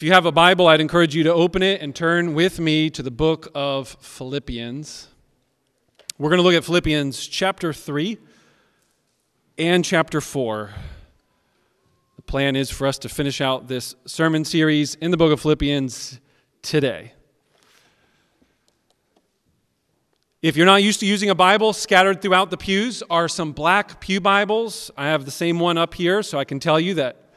If you have a Bible, I'd encourage you to open it and turn with me to the book of Philippians. We're going to look at Philippians chapter 3 and chapter 4. The plan is for us to finish out this sermon series in the book of Philippians today. If you're not used to using a Bible, scattered throughout the pews are some black Pew Bibles. I have the same one up here, so I can tell you that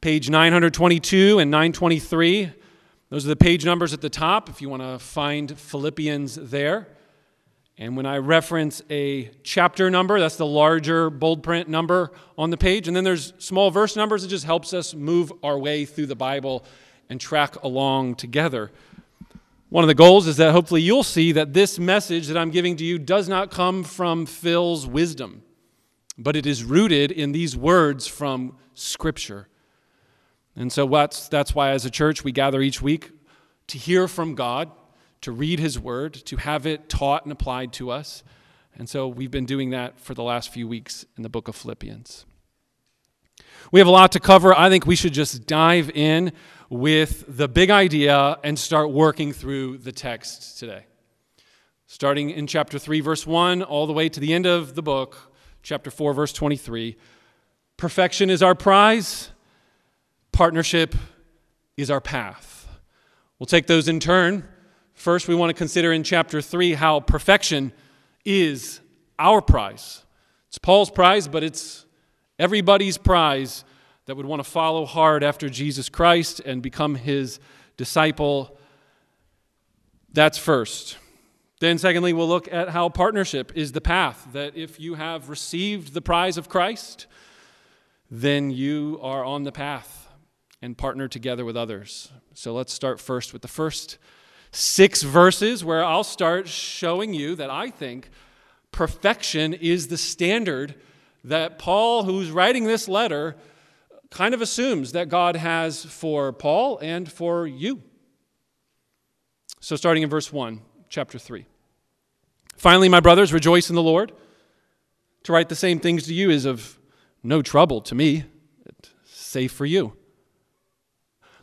page 922 and 923. Those are the page numbers at the top if you want to find Philippians there. And when I reference a chapter number, that's the larger bold print number on the page. And then there's small verse numbers. It just helps us move our way through the Bible and track along together. One of the goals is that hopefully you'll see that this message that I'm giving to you does not come from Phil's wisdom, but it is rooted in these words from Scripture. And so that's, that's why, as a church, we gather each week to hear from God, to read His Word, to have it taught and applied to us. And so we've been doing that for the last few weeks in the book of Philippians. We have a lot to cover. I think we should just dive in with the big idea and start working through the text today. Starting in chapter 3, verse 1, all the way to the end of the book, chapter 4, verse 23. Perfection is our prize Partnership is our path. We'll take those in turn. First, we want to consider in chapter 3 how perfection is our prize. It's Paul's prize, but it's everybody's prize that would want to follow hard after Jesus Christ and become his disciple. That's first. Then, secondly, we'll look at how partnership is the path. That if you have received the prize of Christ, then you are on the path and partner together with others. So let's start first with the first six verses where I'll start showing you that I think perfection is the standard that Paul, who's writing this letter, kind of assumes that God has for Paul and for you. So, starting in verse 1, chapter 3. Finally, my brothers, rejoice in the Lord. To write the same things to you is of no trouble to me, it's safe for you.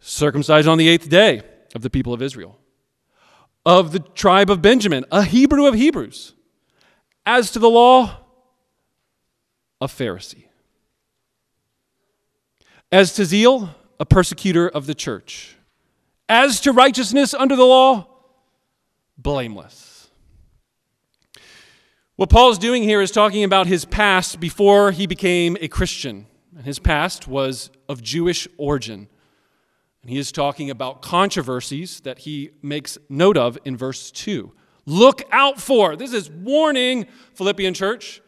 circumcised on the eighth day of the people of Israel, of the tribe of Benjamin, a Hebrew of Hebrews. As to the law, a Pharisee. As to zeal, a persecutor of the church. As to righteousness under the law, blameless. What Paul's doing here is talking about his past before he became a Christian. And his past was of Jewish origin. He is talking about controversies that he makes note of in verse 2. Look out for. This is warning, Philippian church.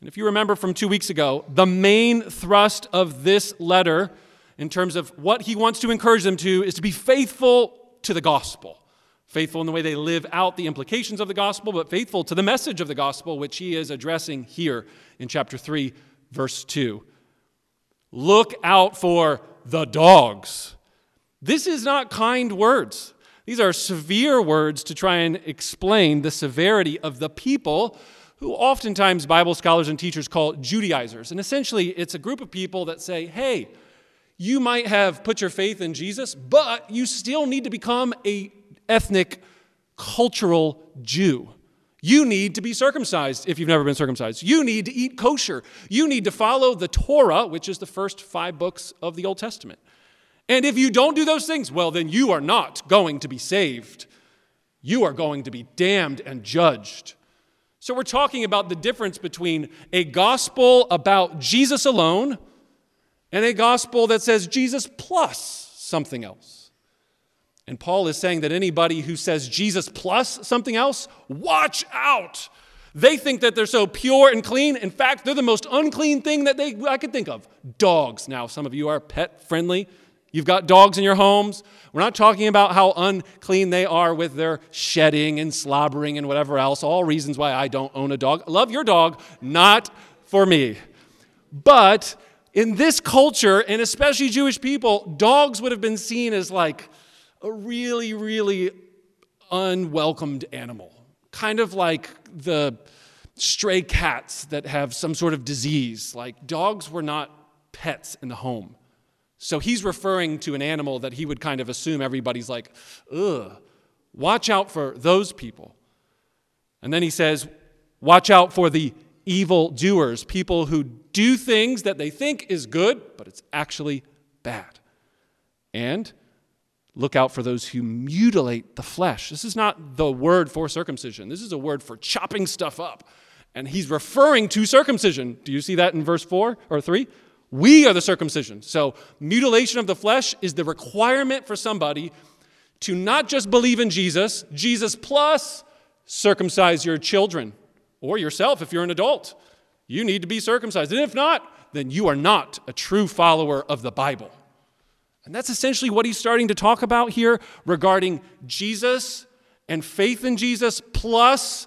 And if you remember from two weeks ago, the main thrust of this letter, in terms of what he wants to encourage them to, is to be faithful to the gospel. Faithful in the way they live out the implications of the gospel, but faithful to the message of the gospel, which he is addressing here in chapter 3, verse 2. Look out for the dogs. This is not kind words. These are severe words to try and explain the severity of the people who oftentimes Bible scholars and teachers call Judaizers. And essentially, it's a group of people that say, hey, you might have put your faith in Jesus, but you still need to become a ethnic, cultural Jew. You need to be circumcised if you've never been circumcised. You need to eat kosher. You need to follow the Torah, which is the first five books of the Old Testament. And if you don't do those things, well, then you are not going to be saved. You are going to be damned and judged. So, we're talking about the difference between a gospel about Jesus alone and a gospel that says Jesus plus something else. And Paul is saying that anybody who says Jesus plus something else, watch out. They think that they're so pure and clean. In fact, they're the most unclean thing that they, I could think of. Dogs. Now, some of you are pet friendly You've got dogs in your homes. We're not talking about how unclean they are with their shedding and slobbering and whatever else, all reasons why I don't own a dog. Love your dog, not for me. But in this culture, and especially Jewish people, dogs would have been seen as like a really, really unwelcomed animal. Kind of like the stray cats that have some sort of disease. Like dogs were not pets in the home. So he's referring to an animal that he would kind of assume everybody's like, ugh, watch out for those people. And then he says, watch out for the evil doers, people who do things that they think is good, but it's actually bad. And look out for those who mutilate the flesh. This is not the word for circumcision, this is a word for chopping stuff up. And he's referring to circumcision. Do you see that in verse 4 or 3? We are the circumcision. So, mutilation of the flesh is the requirement for somebody to not just believe in Jesus, Jesus plus circumcise your children or yourself if you're an adult. You need to be circumcised. And if not, then you are not a true follower of the Bible. And that's essentially what he's starting to talk about here regarding Jesus and faith in Jesus, plus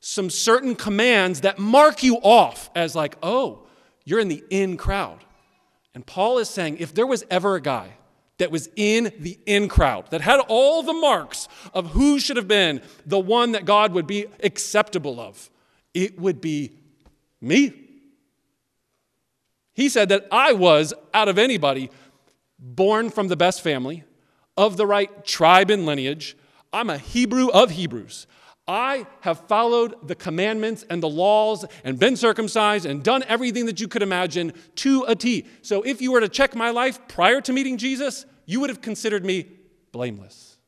some certain commands that mark you off as, like, oh, you're in the in crowd. And Paul is saying if there was ever a guy that was in the in crowd, that had all the marks of who should have been the one that God would be acceptable of, it would be me. He said that I was, out of anybody, born from the best family, of the right tribe and lineage. I'm a Hebrew of Hebrews. I have followed the commandments and the laws and been circumcised and done everything that you could imagine to a T. So if you were to check my life prior to meeting Jesus, you would have considered me blameless.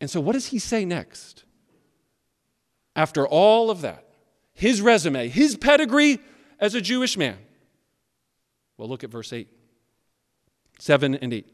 And so, what does he say next? After all of that, his resume, his pedigree as a Jewish man. Well, look at verse 8, 7 and 8.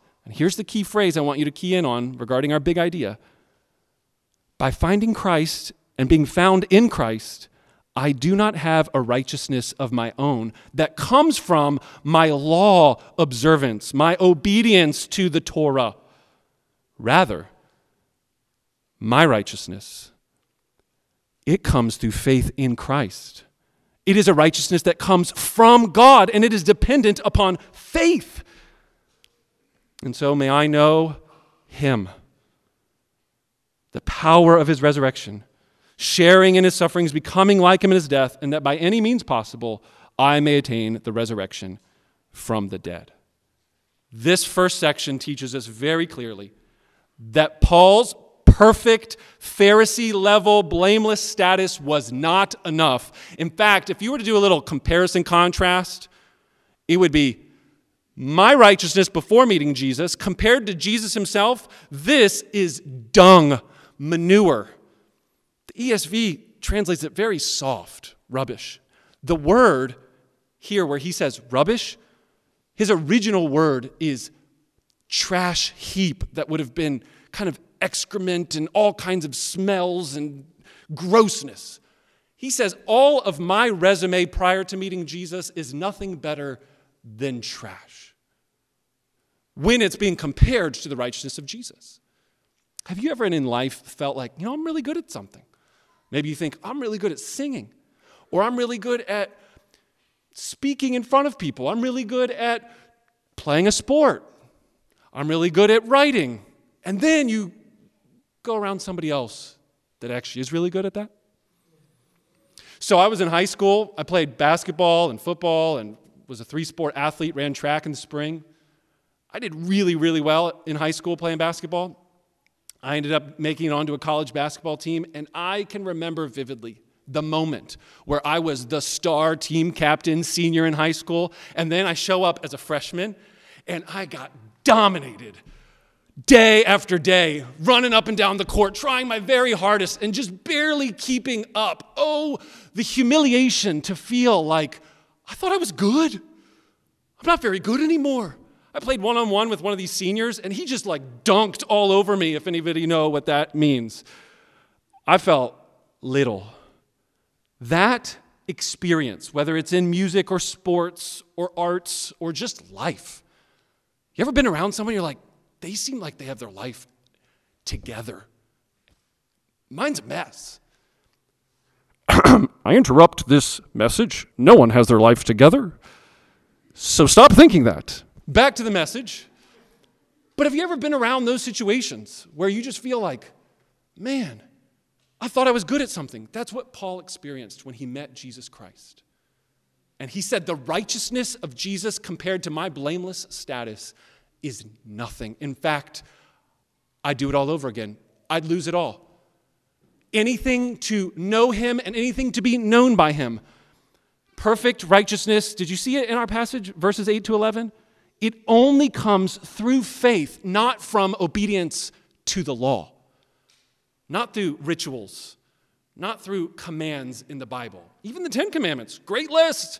and here's the key phrase I want you to key in on regarding our big idea. By finding Christ and being found in Christ, I do not have a righteousness of my own that comes from my law observance, my obedience to the Torah. Rather, my righteousness, it comes through faith in Christ. It is a righteousness that comes from God and it is dependent upon faith. And so may I know him, the power of his resurrection, sharing in his sufferings, becoming like him in his death, and that by any means possible I may attain the resurrection from the dead. This first section teaches us very clearly that Paul's perfect Pharisee level blameless status was not enough. In fact, if you were to do a little comparison contrast, it would be my righteousness before meeting Jesus compared to Jesus himself, this is dung, manure. The ESV translates it very soft, rubbish. The word here, where he says rubbish, his original word is trash heap that would have been kind of excrement and all kinds of smells and grossness. He says, All of my resume prior to meeting Jesus is nothing better than trash when it's being compared to the righteousness of Jesus. Have you ever in life felt like, you know, I'm really good at something? Maybe you think, I'm really good at singing, or I'm really good at speaking in front of people, I'm really good at playing a sport, I'm really good at writing. And then you go around somebody else that actually is really good at that. So I was in high school, I played basketball and football and was a three sport athlete, ran track in the spring. I did really, really well in high school playing basketball. I ended up making it onto a college basketball team, and I can remember vividly the moment where I was the star team captain, senior in high school, and then I show up as a freshman and I got dominated day after day, running up and down the court, trying my very hardest and just barely keeping up. Oh, the humiliation to feel like I thought I was good. I'm not very good anymore. I played one on one with one of these seniors, and he just like dunked all over me, if anybody know what that means. I felt little. That experience, whether it's in music or sports or arts or just life, you ever been around someone you're like, they seem like they have their life together? Mine's a mess. I interrupt this message. No one has their life together. So stop thinking that. Back to the message. But have you ever been around those situations where you just feel like, man, I thought I was good at something? That's what Paul experienced when he met Jesus Christ. And he said, the righteousness of Jesus compared to my blameless status is nothing. In fact, I'd do it all over again. I'd lose it all. Anything to know him and anything to be known by him. Perfect righteousness. Did you see it in our passage, verses 8 to 11? It only comes through faith, not from obedience to the law, not through rituals, not through commands in the Bible. Even the Ten Commandments, great list.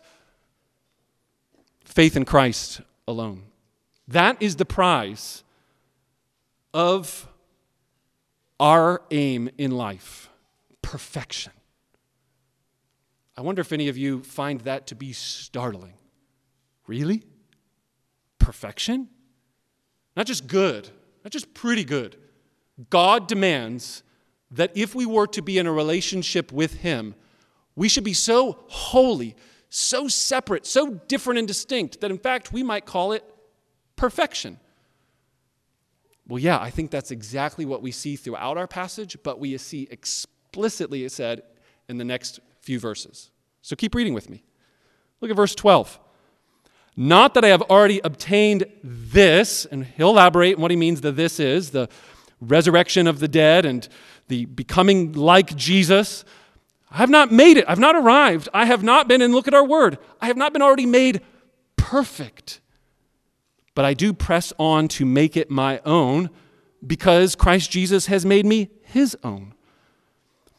Faith in Christ alone. That is the prize of our aim in life perfection. I wonder if any of you find that to be startling. Really? Perfection? Not just good, not just pretty good. God demands that if we were to be in a relationship with Him, we should be so holy, so separate, so different and distinct that in fact we might call it perfection. Well, yeah, I think that's exactly what we see throughout our passage, but we see explicitly it said in the next few verses. So keep reading with me. Look at verse 12. Not that I have already obtained this, and he'll elaborate on what he means the this is the resurrection of the dead and the becoming like Jesus. I have not made it. I've not arrived. I have not been, and look at our word, I have not been already made perfect but I do press on to make it my own because Christ Jesus has made me his own.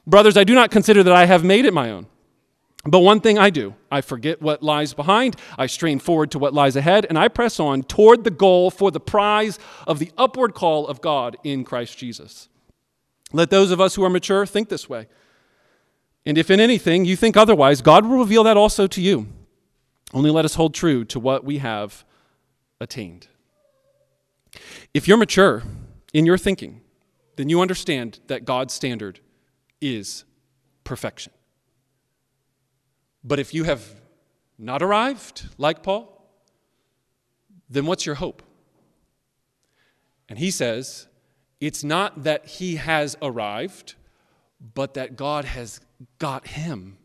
Brothers, I do not consider that I have made it my own. But one thing I do I forget what lies behind, I strain forward to what lies ahead, and I press on toward the goal for the prize of the upward call of God in Christ Jesus. Let those of us who are mature think this way. And if in anything you think otherwise, God will reveal that also to you. Only let us hold true to what we have attained. If you're mature in your thinking, then you understand that God's standard is perfection. But if you have not arrived, like Paul, then what's your hope? And he says, it's not that he has arrived, but that God has got him.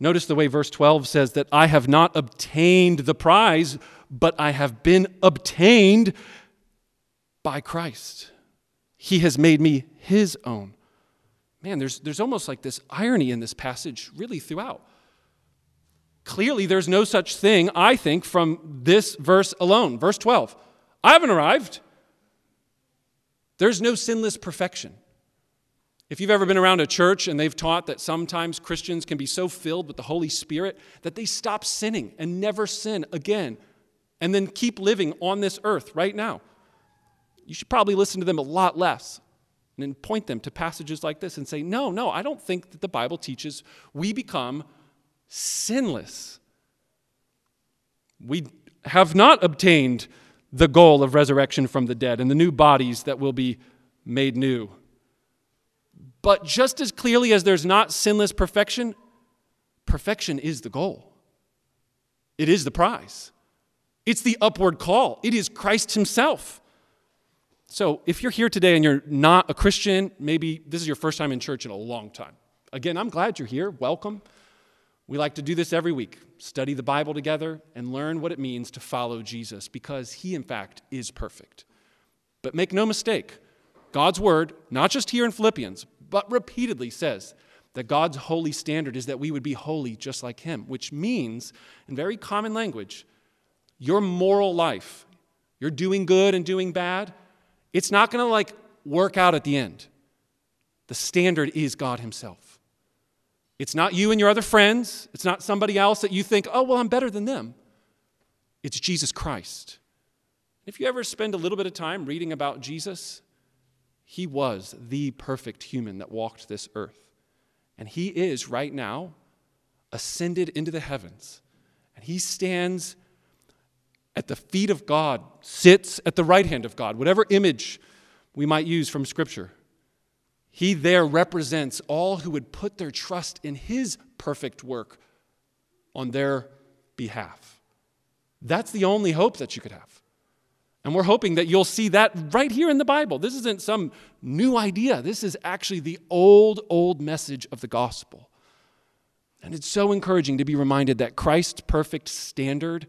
Notice the way verse 12 says that I have not obtained the prize, but I have been obtained by Christ. He has made me his own. Man, there's, there's almost like this irony in this passage, really, throughout. Clearly, there's no such thing, I think, from this verse alone. Verse 12 I haven't arrived. There's no sinless perfection. If you've ever been around a church and they've taught that sometimes Christians can be so filled with the Holy Spirit that they stop sinning and never sin again, and then keep living on this earth right now. You should probably listen to them a lot less and then point them to passages like this and say, No, no, I don't think that the Bible teaches we become sinless. We have not obtained the goal of resurrection from the dead and the new bodies that will be made new. But just as clearly as there's not sinless perfection, perfection is the goal, it is the prize. It's the upward call, it is Christ Himself. So if you're here today and you're not a Christian, maybe this is your first time in church in a long time. Again, I'm glad you're here. Welcome. We like to do this every week study the Bible together and learn what it means to follow Jesus because He, in fact, is perfect. But make no mistake, God's word, not just here in Philippians, but repeatedly says that God's holy standard is that we would be holy just like Him, which means, in very common language, your moral life, you're doing good and doing bad, it's not going to like work out at the end. The standard is God Himself. It's not you and your other friends, it's not somebody else that you think, oh, well, I'm better than them. It's Jesus Christ. If you ever spend a little bit of time reading about Jesus, he was the perfect human that walked this earth. And he is right now ascended into the heavens. And he stands at the feet of God, sits at the right hand of God, whatever image we might use from Scripture. He there represents all who would put their trust in his perfect work on their behalf. That's the only hope that you could have. And we're hoping that you'll see that right here in the Bible. This isn't some new idea. This is actually the old, old message of the gospel. And it's so encouraging to be reminded that Christ's perfect standard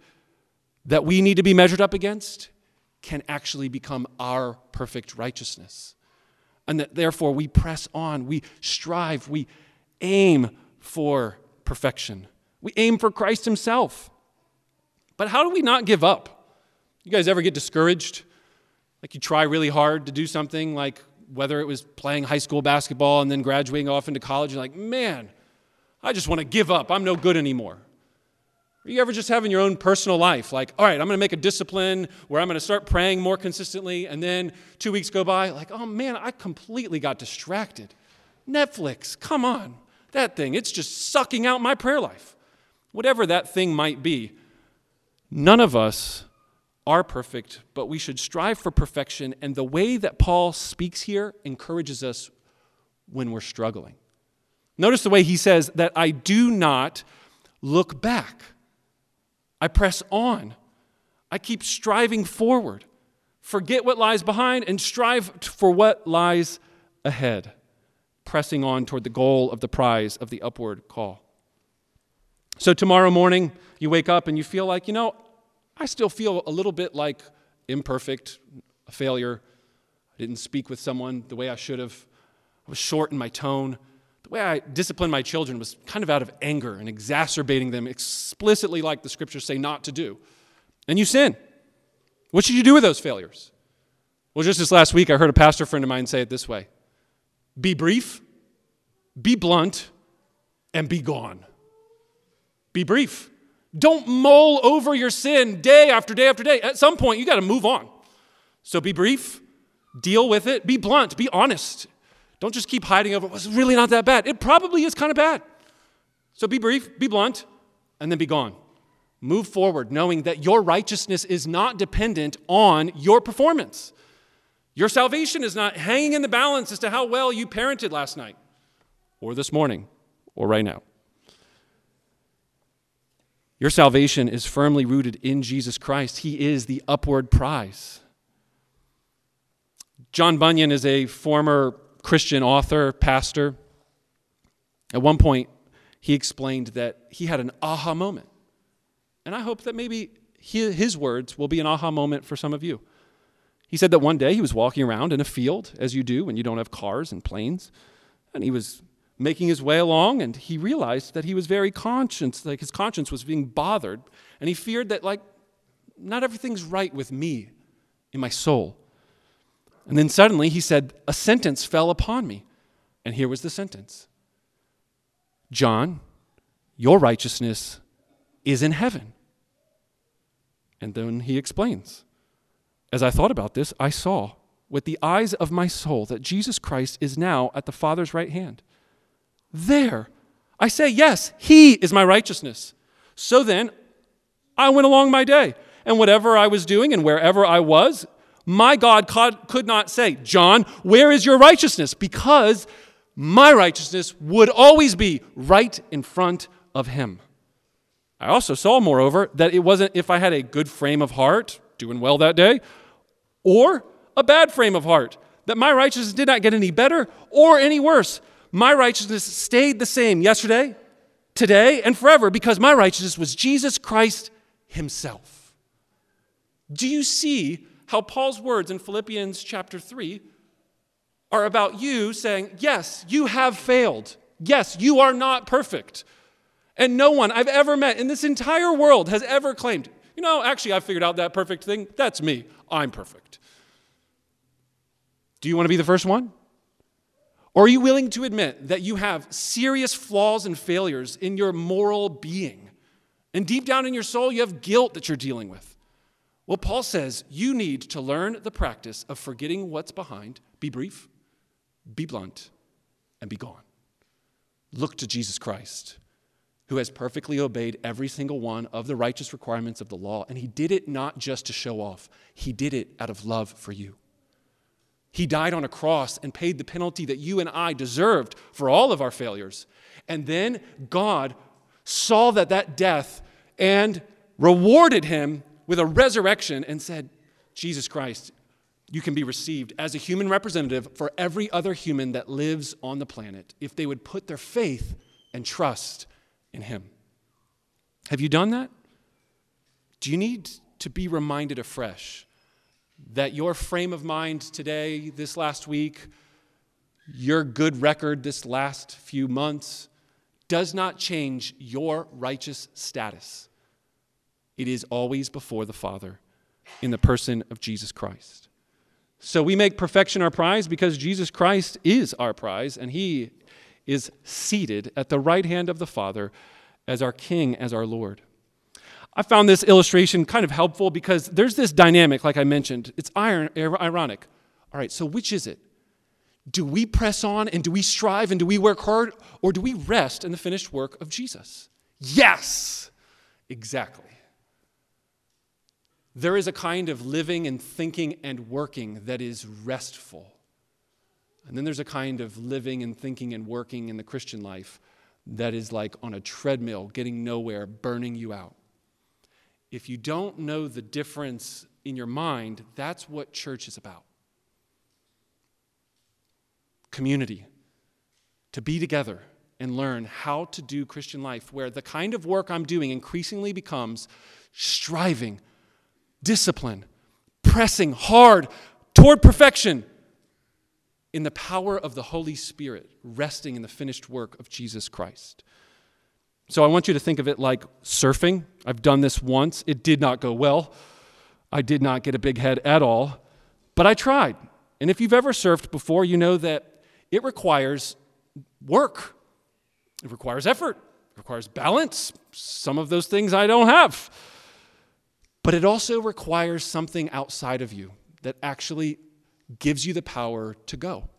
that we need to be measured up against can actually become our perfect righteousness. And that therefore we press on, we strive, we aim for perfection. We aim for Christ Himself. But how do we not give up? You guys ever get discouraged? Like you try really hard to do something, like whether it was playing high school basketball and then graduating off into college, you're like, man, I just want to give up. I'm no good anymore. Are you ever just having your own personal life? Like, all right, I'm going to make a discipline where I'm going to start praying more consistently, and then two weeks go by, like, oh man, I completely got distracted. Netflix, come on. That thing, it's just sucking out my prayer life. Whatever that thing might be, none of us are perfect, but we should strive for perfection. And the way that Paul speaks here encourages us when we're struggling. Notice the way he says that I do not look back, I press on, I keep striving forward. Forget what lies behind and strive for what lies ahead, pressing on toward the goal of the prize of the upward call. So, tomorrow morning, you wake up and you feel like, you know, I still feel a little bit like imperfect, a failure. I didn't speak with someone the way I should have. I was short in my tone. The way I disciplined my children was kind of out of anger and exacerbating them explicitly, like the scriptures say not to do. And you sin. What should you do with those failures? Well, just this last week, I heard a pastor friend of mine say it this way Be brief, be blunt, and be gone. Be brief. Don't mull over your sin day after day after day. At some point, you got to move on. So be brief, deal with it, be blunt, be honest. Don't just keep hiding over, it's really not that bad. It probably is kind of bad. So be brief, be blunt, and then be gone. Move forward knowing that your righteousness is not dependent on your performance. Your salvation is not hanging in the balance as to how well you parented last night, or this morning, or right now. Your salvation is firmly rooted in Jesus Christ. He is the upward prize. John Bunyan is a former Christian author, pastor. At one point, he explained that he had an aha moment. And I hope that maybe his words will be an aha moment for some of you. He said that one day he was walking around in a field, as you do when you don't have cars and planes, and he was making his way along and he realized that he was very conscious like his conscience was being bothered and he feared that like not everything's right with me in my soul and then suddenly he said a sentence fell upon me and here was the sentence john your righteousness is in heaven and then he explains as i thought about this i saw with the eyes of my soul that jesus christ is now at the father's right hand there. I say, Yes, He is my righteousness. So then, I went along my day, and whatever I was doing and wherever I was, my God could not say, John, where is your righteousness? Because my righteousness would always be right in front of Him. I also saw, moreover, that it wasn't if I had a good frame of heart, doing well that day, or a bad frame of heart, that my righteousness did not get any better or any worse my righteousness stayed the same yesterday, today, and forever because my righteousness was Jesus Christ Himself. Do you see how Paul's words in Philippians chapter 3 are about you saying, Yes, you have failed. Yes, you are not perfect. And no one I've ever met in this entire world has ever claimed, you know, actually, I figured out that perfect thing. That's me. I'm perfect. Do you want to be the first one? Or are you willing to admit that you have serious flaws and failures in your moral being? And deep down in your soul, you have guilt that you're dealing with. Well, Paul says you need to learn the practice of forgetting what's behind, be brief, be blunt, and be gone. Look to Jesus Christ, who has perfectly obeyed every single one of the righteous requirements of the law. And he did it not just to show off, he did it out of love for you. He died on a cross and paid the penalty that you and I deserved for all of our failures. And then God saw that that death and rewarded him with a resurrection and said, Jesus Christ, you can be received as a human representative for every other human that lives on the planet if they would put their faith and trust in him. Have you done that? Do you need to be reminded afresh that your frame of mind today, this last week, your good record this last few months does not change your righteous status. It is always before the Father in the person of Jesus Christ. So we make perfection our prize because Jesus Christ is our prize and he is seated at the right hand of the Father as our King, as our Lord. I found this illustration kind of helpful because there's this dynamic, like I mentioned. It's iron, ironic. All right, so which is it? Do we press on and do we strive and do we work hard or do we rest in the finished work of Jesus? Yes, exactly. There is a kind of living and thinking and working that is restful. And then there's a kind of living and thinking and working in the Christian life that is like on a treadmill, getting nowhere, burning you out. If you don't know the difference in your mind, that's what church is about community, to be together and learn how to do Christian life, where the kind of work I'm doing increasingly becomes striving, discipline, pressing hard toward perfection in the power of the Holy Spirit, resting in the finished work of Jesus Christ. So I want you to think of it like surfing. I've done this once. It did not go well. I did not get a big head at all, but I tried. And if you've ever surfed before, you know that it requires work, it requires effort, it requires balance. Some of those things I don't have. But it also requires something outside of you that actually gives you the power to go.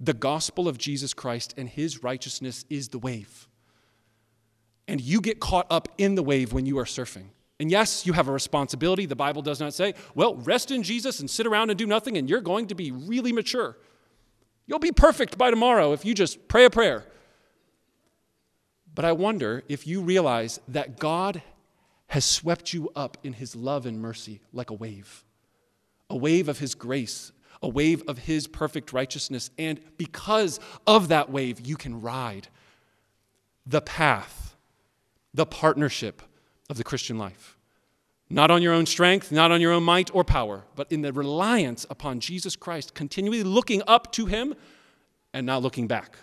The gospel of Jesus Christ and his righteousness is the wave and you get caught up in the wave when you are surfing. And yes, you have a responsibility. The Bible does not say, well, rest in Jesus and sit around and do nothing, and you're going to be really mature. You'll be perfect by tomorrow if you just pray a prayer. But I wonder if you realize that God has swept you up in his love and mercy like a wave, a wave of his grace, a wave of his perfect righteousness. And because of that wave, you can ride the path the partnership of the Christian life. Not on your own strength, not on your own might or power, but in the reliance upon Jesus Christ, continually looking up to Him and not looking back.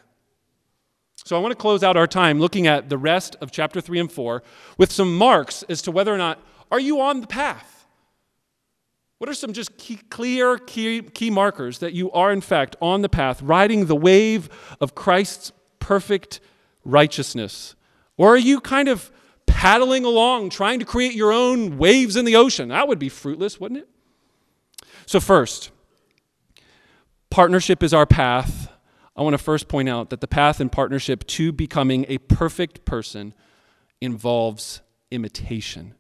So I want to close out our time looking at the rest of chapter 3 and 4 with some marks as to whether or not are you on the path? What are some just key, clear key, key markers that you are, in fact, on the path, riding the wave of Christ's perfect righteousness? Or are you kind of paddling along, trying to create your own waves in the ocean? That would be fruitless, wouldn't it? So, first, partnership is our path. I want to first point out that the path in partnership to becoming a perfect person involves imitation.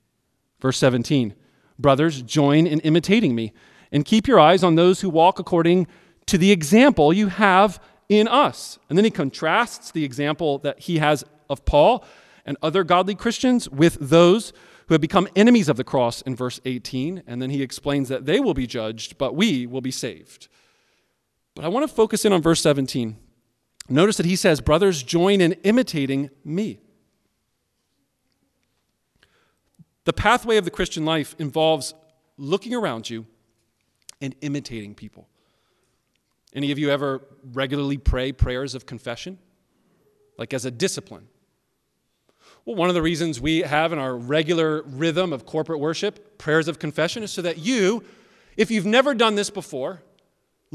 Verse 17 Brothers, join in imitating me, and keep your eyes on those who walk according to the example you have in us. And then he contrasts the example that he has of Paul and other godly Christians with those who have become enemies of the cross in verse 18. And then he explains that they will be judged, but we will be saved. But I want to focus in on verse 17. Notice that he says, Brothers, join in imitating me. The pathway of the Christian life involves looking around you and imitating people. Any of you ever regularly pray prayers of confession? like as a discipline. Well, one of the reasons we have in our regular rhythm of corporate worship, prayers of confession, is so that you, if you've never done this before,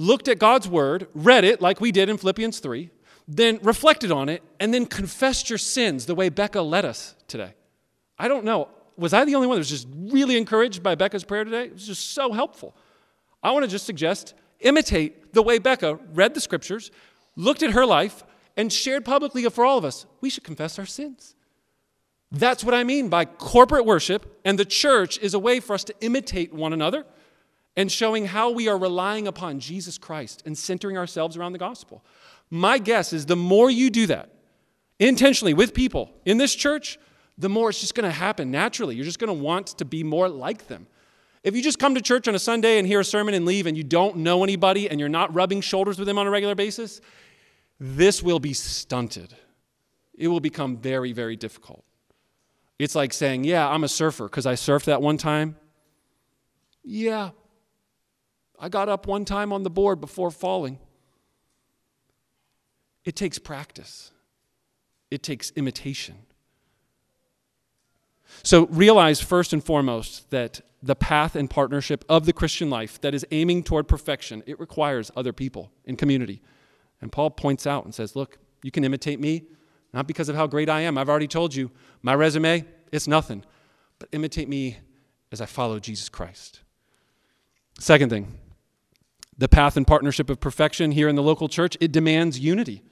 looked at God's word, read it like we did in Philippians 3, then reflected on it, and then confessed your sins the way Becca led us today. I don't know. Was I the only one that was just really encouraged by Becca's prayer today? It was just so helpful. I want to just suggest imitate the way Becca read the scriptures, looked at her life, and shared publicly for all of us. We should confess our sins. That's what I mean by corporate worship, and the church is a way for us to imitate one another and showing how we are relying upon Jesus Christ and centering ourselves around the gospel. My guess is the more you do that intentionally with people in this church, the more it's just going to happen naturally. You're just going to want to be more like them. If you just come to church on a Sunday and hear a sermon and leave and you don't know anybody and you're not rubbing shoulders with them on a regular basis, this will be stunted. It will become very, very difficult. It's like saying, Yeah, I'm a surfer because I surfed that one time. Yeah, I got up one time on the board before falling. It takes practice, it takes imitation. So realize first and foremost that the path and partnership of the Christian life that is aiming toward perfection, it requires other people in community. And Paul points out and says, Look, you can imitate me not because of how great I am. I've already told you, my resume, it's nothing. But imitate me as I follow Jesus Christ. Second thing, the path and partnership of perfection here in the local church, it demands unity.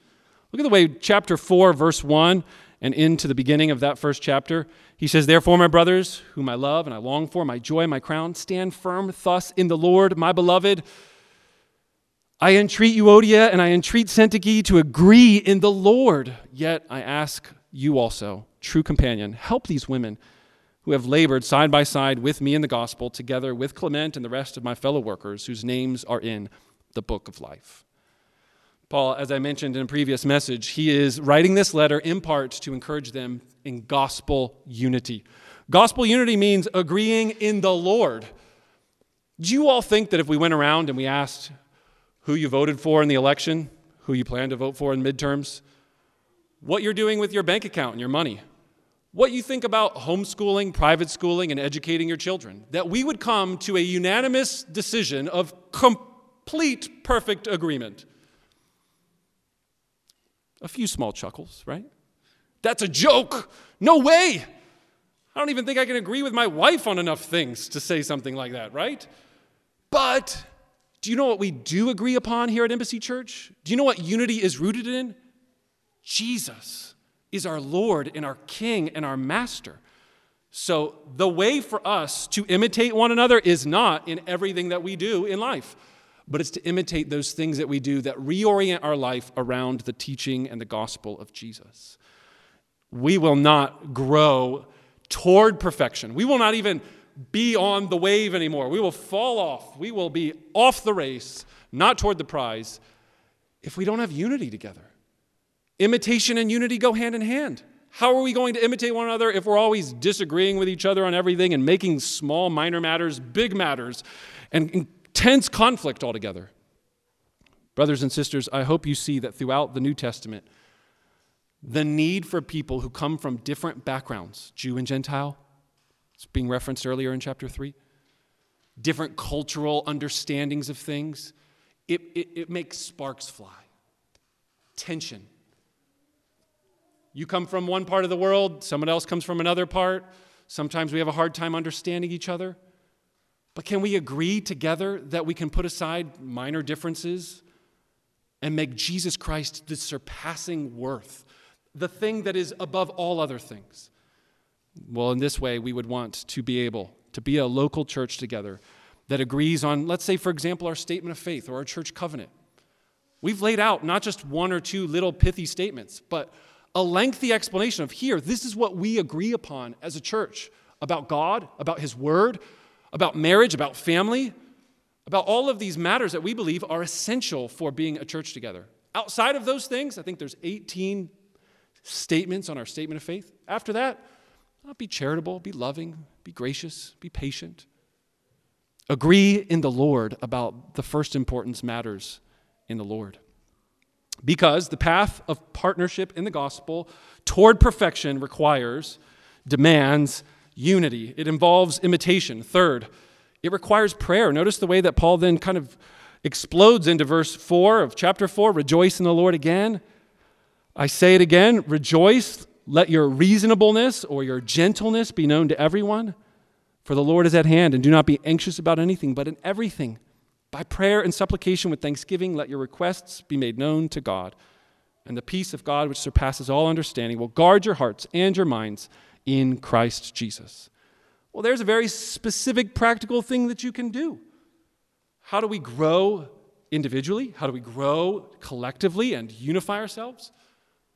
Look at the way chapter 4, verse 1 and into the beginning of that first chapter. He says, Therefore, my brothers, whom I love and I long for, my joy, my crown, stand firm thus in the Lord, my beloved. I entreat you, Euodia and I entreat Syntyche to agree in the Lord. Yet I ask you also, true companion, help these women who have labored side by side with me in the gospel, together with Clement and the rest of my fellow workers whose names are in the book of life. Paul, as I mentioned in a previous message, he is writing this letter in part to encourage them in gospel unity. Gospel unity means agreeing in the Lord. Do you all think that if we went around and we asked, who you voted for in the election, who you plan to vote for in midterms, what you're doing with your bank account and your money, what you think about homeschooling, private schooling, and educating your children, that we would come to a unanimous decision of complete perfect agreement. A few small chuckles, right? That's a joke. No way. I don't even think I can agree with my wife on enough things to say something like that, right? But do you know what we do agree upon here at Embassy Church? Do you know what unity is rooted in? Jesus is our Lord and our King and our Master. So, the way for us to imitate one another is not in everything that we do in life, but it's to imitate those things that we do that reorient our life around the teaching and the gospel of Jesus. We will not grow toward perfection. We will not even be on the wave anymore. We will fall off. We will be off the race, not toward the prize, if we don't have unity together. Imitation and unity go hand in hand. How are we going to imitate one another if we're always disagreeing with each other on everything and making small, minor matters big matters and intense conflict altogether? Brothers and sisters, I hope you see that throughout the New Testament, the need for people who come from different backgrounds, Jew and Gentile, it's being referenced earlier in chapter 3. Different cultural understandings of things. It, it, it makes sparks fly. Tension. You come from one part of the world, someone else comes from another part. Sometimes we have a hard time understanding each other. But can we agree together that we can put aside minor differences and make Jesus Christ the surpassing worth, the thing that is above all other things? Well, in this way, we would want to be able to be a local church together that agrees on, let's say, for example, our statement of faith or our church covenant. We've laid out not just one or two little pithy statements, but a lengthy explanation of here, this is what we agree upon as a church about God, about His Word, about marriage, about family, about all of these matters that we believe are essential for being a church together. Outside of those things, I think there's 18 statements on our statement of faith. After that, uh, be charitable, be loving, be gracious, be patient. Agree in the Lord about the first importance matters in the Lord. Because the path of partnership in the gospel toward perfection requires, demands unity. It involves imitation. Third, it requires prayer. Notice the way that Paul then kind of explodes into verse 4 of chapter 4 rejoice in the Lord again. I say it again rejoice. Let your reasonableness or your gentleness be known to everyone. For the Lord is at hand, and do not be anxious about anything, but in everything, by prayer and supplication with thanksgiving, let your requests be made known to God. And the peace of God, which surpasses all understanding, will guard your hearts and your minds in Christ Jesus. Well, there's a very specific practical thing that you can do. How do we grow individually? How do we grow collectively and unify ourselves?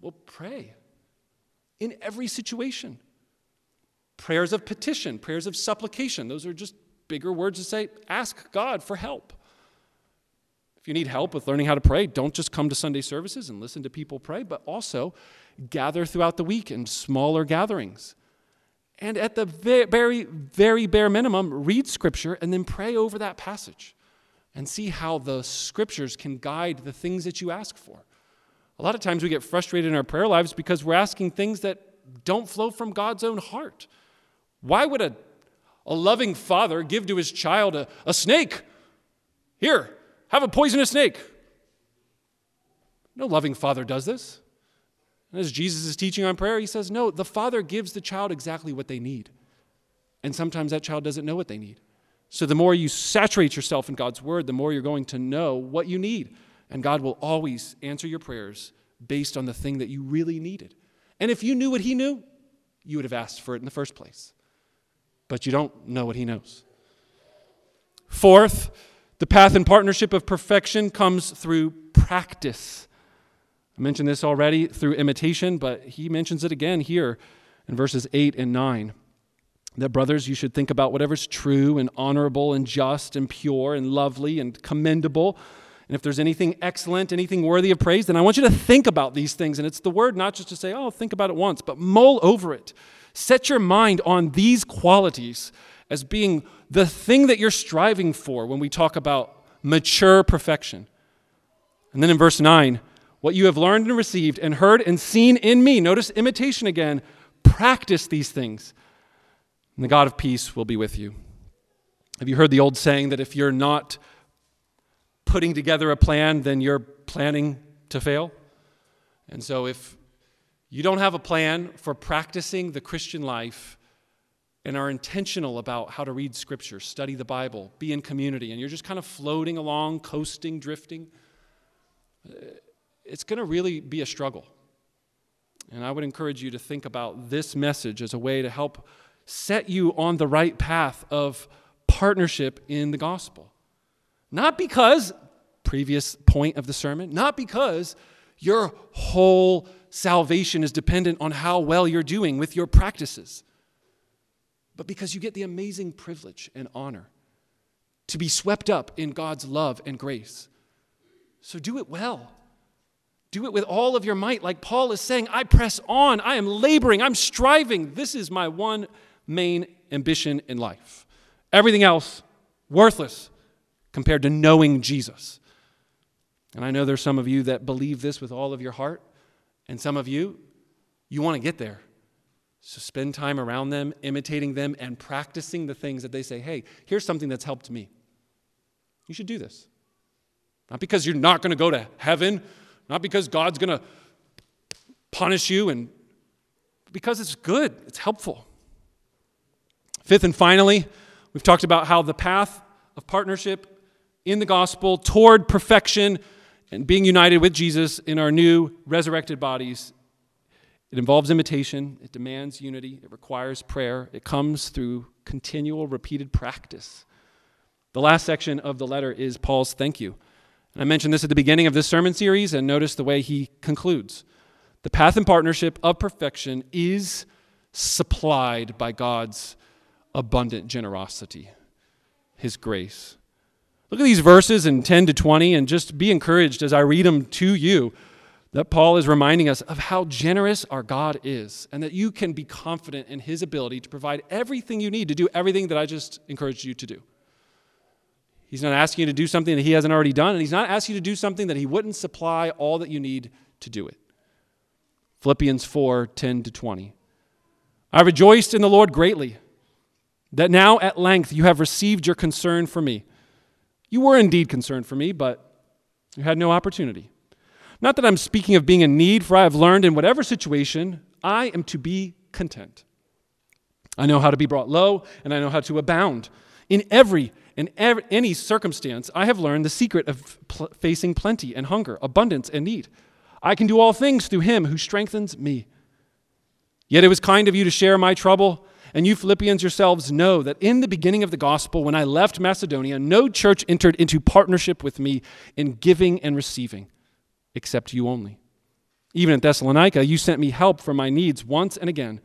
Well, pray in every situation. Prayers of petition, prayers of supplication, those are just bigger words to say ask God for help. If you need help with learning how to pray, don't just come to Sunday services and listen to people pray, but also gather throughout the week in smaller gatherings. And at the very, very bare minimum, read Scripture and then pray over that passage and see how the Scriptures can guide the things that you ask for. A lot of times we get frustrated in our prayer lives because we're asking things that don't flow from God's own heart. Why would a, a loving father give to his child a, a snake? Here, have a poisonous snake. No loving father does this. And as Jesus is teaching on prayer, he says, No, the father gives the child exactly what they need. And sometimes that child doesn't know what they need. So the more you saturate yourself in God's word, the more you're going to know what you need. And God will always answer your prayers based on the thing that you really needed. And if you knew what he knew, you would have asked for it in the first place. But you don't know what he knows. Fourth, the path and partnership of perfection comes through practice. I mentioned this already through imitation, but he mentions it again here in verses 8 and 9. That, brothers, you should think about whatever's true and honorable and just and pure and lovely and commendable. And if there's anything excellent, anything worthy of praise, then I want you to think about these things. And it's the word not just to say, oh, think about it once, but mull over it. Set your mind on these qualities as being the thing that you're striving for when we talk about mature perfection. And then in verse 9, what you have learned and received and heard and seen in me, notice imitation again, practice these things, and the God of peace will be with you. Have you heard the old saying that if you're not putting together a plan, then you're planning to fail? And so if you don't have a plan for practicing the Christian life, and are intentional about how to read Scripture, study the Bible, be in community, and you're just kind of floating along, coasting, drifting, it's going to really be a struggle. And I would encourage you to think about this message as a way to help set you on the right path of partnership in the gospel. Not because, previous point of the sermon, not because your whole salvation is dependent on how well you're doing with your practices but because you get the amazing privilege and honor to be swept up in God's love and grace. So do it well. Do it with all of your might. Like Paul is saying, I press on, I am laboring, I'm striving. This is my one main ambition in life. Everything else, worthless compared to knowing Jesus. And I know there's some of you that believe this with all of your heart, and some of you, you want to get there. So spend time around them, imitating them, and practicing the things that they say, hey, here's something that's helped me. You should do this. Not because you're not going to go to heaven, not because God's going to punish you, and because it's good, it's helpful. Fifth and finally, we've talked about how the path of partnership in the gospel toward perfection and being united with Jesus in our new resurrected bodies it involves imitation, it demands unity, it requires prayer, it comes through continual, repeated practice. The last section of the letter is Paul's thank you. And I mentioned this at the beginning of this sermon series, and notice the way he concludes. The path and partnership of perfection is supplied by God's abundant generosity, His grace. Look at these verses in 10 to 20 and just be encouraged as I read them to you that Paul is reminding us of how generous our God is and that you can be confident in his ability to provide everything you need to do everything that I just encouraged you to do. He's not asking you to do something that He hasn't already done, and He's not asking you to do something that He wouldn't supply all that you need to do it. Philippians 4 10 to 20. I rejoiced in the Lord greatly that now at length you have received your concern for me. You were indeed concerned for me, but you had no opportunity. Not that I'm speaking of being in need, for I have learned in whatever situation I am to be content. I know how to be brought low, and I know how to abound. In every in every, any circumstance, I have learned the secret of pl- facing plenty and hunger, abundance and need. I can do all things through him who strengthens me. Yet it was kind of you to share my trouble. And you Philippians yourselves know that in the beginning of the gospel, when I left Macedonia, no church entered into partnership with me in giving and receiving, except you only. Even at Thessalonica, you sent me help for my needs once and again.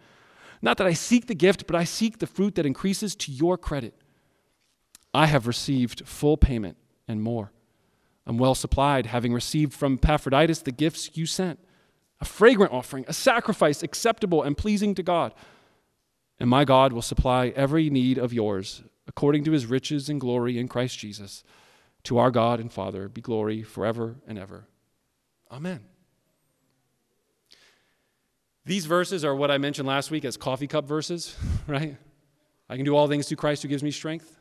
Not that I seek the gift, but I seek the fruit that increases to your credit. I have received full payment and more. I'm well supplied, having received from Epaphroditus the gifts you sent a fragrant offering, a sacrifice acceptable and pleasing to God. And my God will supply every need of yours according to his riches and glory in Christ Jesus. To our God and Father be glory forever and ever. Amen. These verses are what I mentioned last week as coffee cup verses, right? I can do all things through Christ who gives me strength.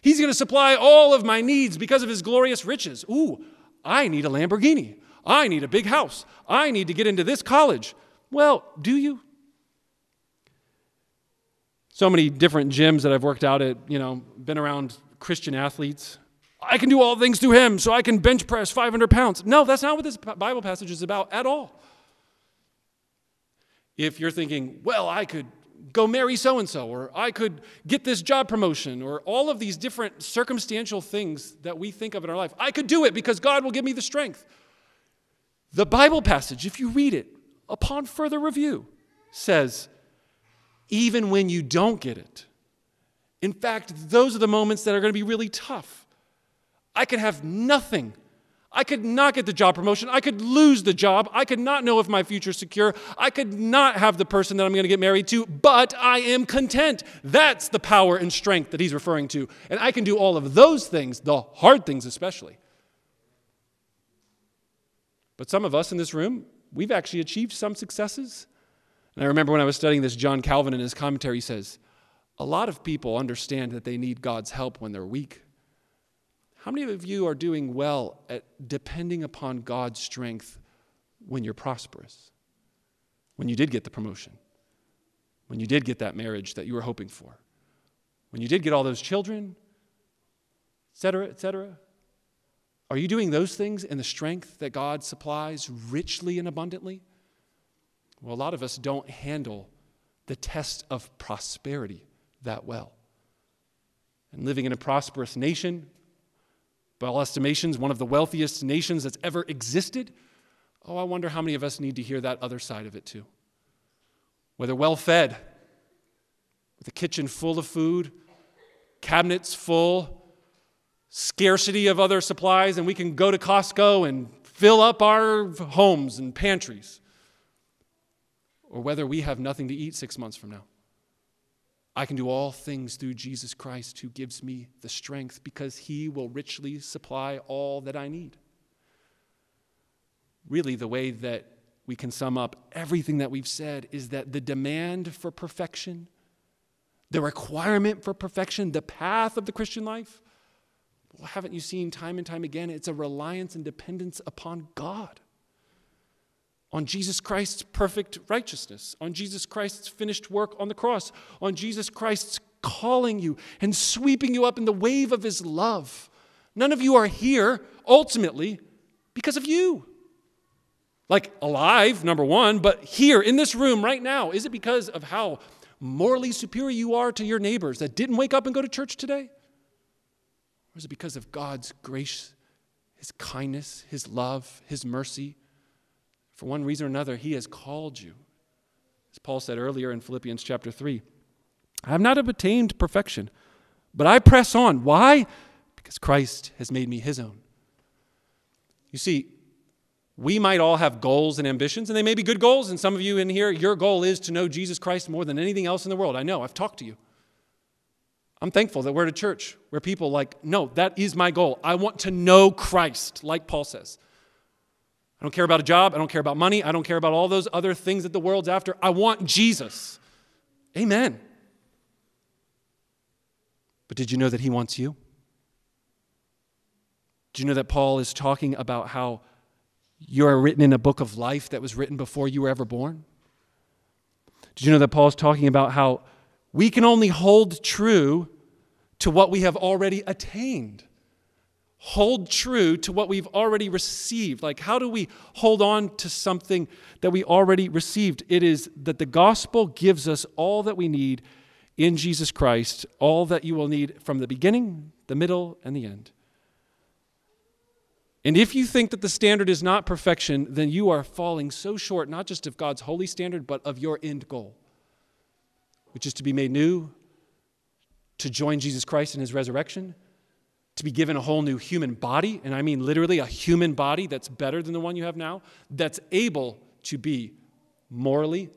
He's going to supply all of my needs because of his glorious riches. Ooh, I need a Lamborghini. I need a big house. I need to get into this college. Well, do you? So many different gyms that I've worked out at, you know, been around Christian athletes. I can do all things through him, so I can bench press 500 pounds. No, that's not what this Bible passage is about at all. If you're thinking, well, I could go marry so and so, or I could get this job promotion, or all of these different circumstantial things that we think of in our life, I could do it because God will give me the strength. The Bible passage, if you read it upon further review, says, even when you don't get it, in fact, those are the moments that are going to be really tough. I could have nothing. I could not get the job promotion. I could lose the job. I could not know if my future is secure. I could not have the person that I'm going to get married to, but I am content. That's the power and strength that he's referring to. And I can do all of those things, the hard things especially. But some of us in this room, we've actually achieved some successes. And I remember when I was studying this, John Calvin in his commentary says, A lot of people understand that they need God's help when they're weak. How many of you are doing well at depending upon God's strength when you're prosperous? When you did get the promotion? When you did get that marriage that you were hoping for? When you did get all those children? Et cetera, et cetera? Are you doing those things in the strength that God supplies richly and abundantly? Well, a lot of us don't handle the test of prosperity that well. And living in a prosperous nation, by all estimations, one of the wealthiest nations that's ever existed, oh, I wonder how many of us need to hear that other side of it too. Whether well fed, with a kitchen full of food, cabinets full, scarcity of other supplies, and we can go to Costco and fill up our homes and pantries, or whether we have nothing to eat six months from now. I can do all things through Jesus Christ who gives me the strength because he will richly supply all that I need. Really, the way that we can sum up everything that we've said is that the demand for perfection, the requirement for perfection, the path of the Christian life, well, haven't you seen time and time again? It's a reliance and dependence upon God, on Jesus Christ's perfect righteousness, on Jesus Christ's finished work on the cross, on Jesus Christ's calling you and sweeping you up in the wave of his love. None of you are here ultimately because of you. Like alive, number one, but here in this room right now, is it because of how morally superior you are to your neighbors that didn't wake up and go to church today? Or is it because of God's grace, His kindness, His love, His mercy? For one reason or another, He has called you. As Paul said earlier in Philippians chapter 3, I have not obtained perfection, but I press on. Why? Because Christ has made me His own. You see, we might all have goals and ambitions, and they may be good goals. And some of you in here, your goal is to know Jesus Christ more than anything else in the world. I know, I've talked to you. I'm thankful that we're at a church where people like, no, that is my goal. I want to know Christ, like Paul says. I don't care about a job. I don't care about money. I don't care about all those other things that the world's after. I want Jesus. Amen. But did you know that he wants you? Did you know that Paul is talking about how you are written in a book of life that was written before you were ever born? Did you know that Paul is talking about how we can only hold true to what we have already attained? Hold true to what we've already received. Like, how do we hold on to something that we already received? It is that the gospel gives us all that we need in Jesus Christ, all that you will need from the beginning, the middle, and the end. And if you think that the standard is not perfection, then you are falling so short, not just of God's holy standard, but of your end goal, which is to be made new, to join Jesus Christ in his resurrection, to be given a whole new human body, and I mean literally a human body that's better than the one you have now, that's able to be morally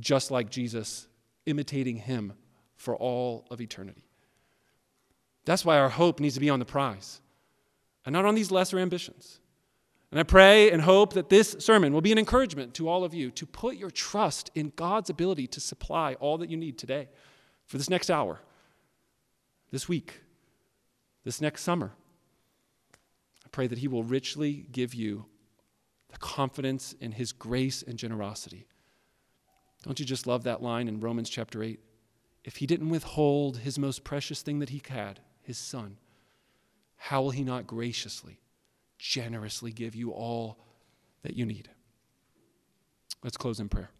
just like Jesus, imitating him for all of eternity. That's why our hope needs to be on the prize and not on these lesser ambitions. And I pray and hope that this sermon will be an encouragement to all of you to put your trust in God's ability to supply all that you need today for this next hour, this week, this next summer. I pray that He will richly give you the confidence in His grace and generosity. Don't you just love that line in Romans chapter 8? If He didn't withhold His most precious thing that He had, His Son, how will He not graciously, generously give you all that you need? Let's close in prayer.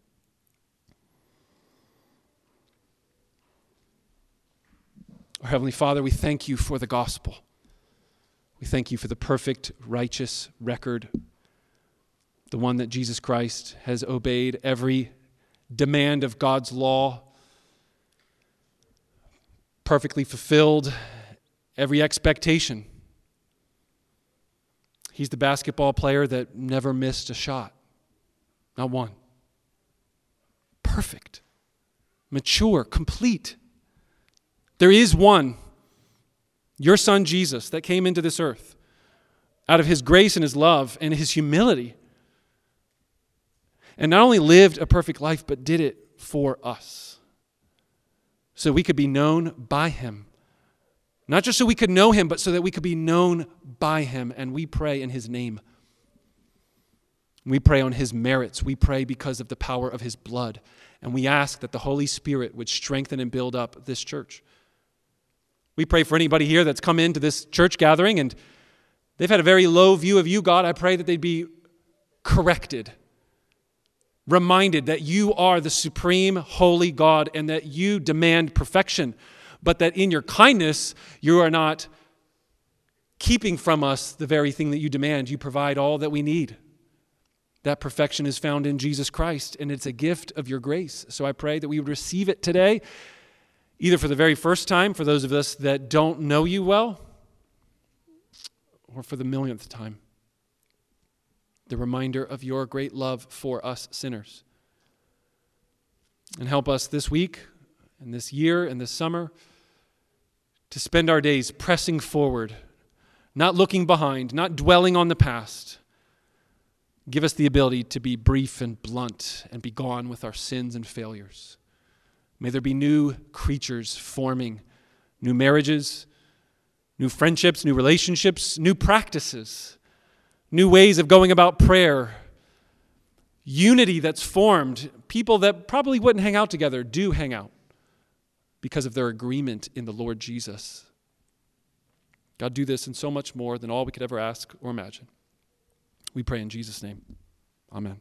Our Heavenly Father, we thank you for the gospel. We thank you for the perfect, righteous record, the one that Jesus Christ has obeyed every demand of God's law, perfectly fulfilled every expectation. He's the basketball player that never missed a shot, not one. Perfect, mature, complete. There is one, your son Jesus, that came into this earth out of his grace and his love and his humility. And not only lived a perfect life, but did it for us. So we could be known by him not just so we could know him, but so that we could be known by him. And we pray in his name. We pray on his merits. We pray because of the power of his blood. And we ask that the Holy Spirit would strengthen and build up this church. We pray for anybody here that's come into this church gathering and they've had a very low view of you, God. I pray that they'd be corrected, reminded that you are the supreme holy God and that you demand perfection but that in your kindness, you are not keeping from us the very thing that you demand. You provide all that we need. That perfection is found in Jesus Christ, and it's a gift of your grace. So I pray that we would receive it today, either for the very first time, for those of us that don't know you well, or for the millionth time. The reminder of your great love for us sinners. And help us this week and this year and this summer to spend our days pressing forward, not looking behind, not dwelling on the past. Give us the ability to be brief and blunt and be gone with our sins and failures. May there be new creatures forming, new marriages, new friendships, new relationships, new practices, new ways of going about prayer, unity that's formed. People that probably wouldn't hang out together do hang out because of their agreement in the Lord Jesus. God, do this and so much more than all we could ever ask or imagine. We pray in Jesus' name. Amen.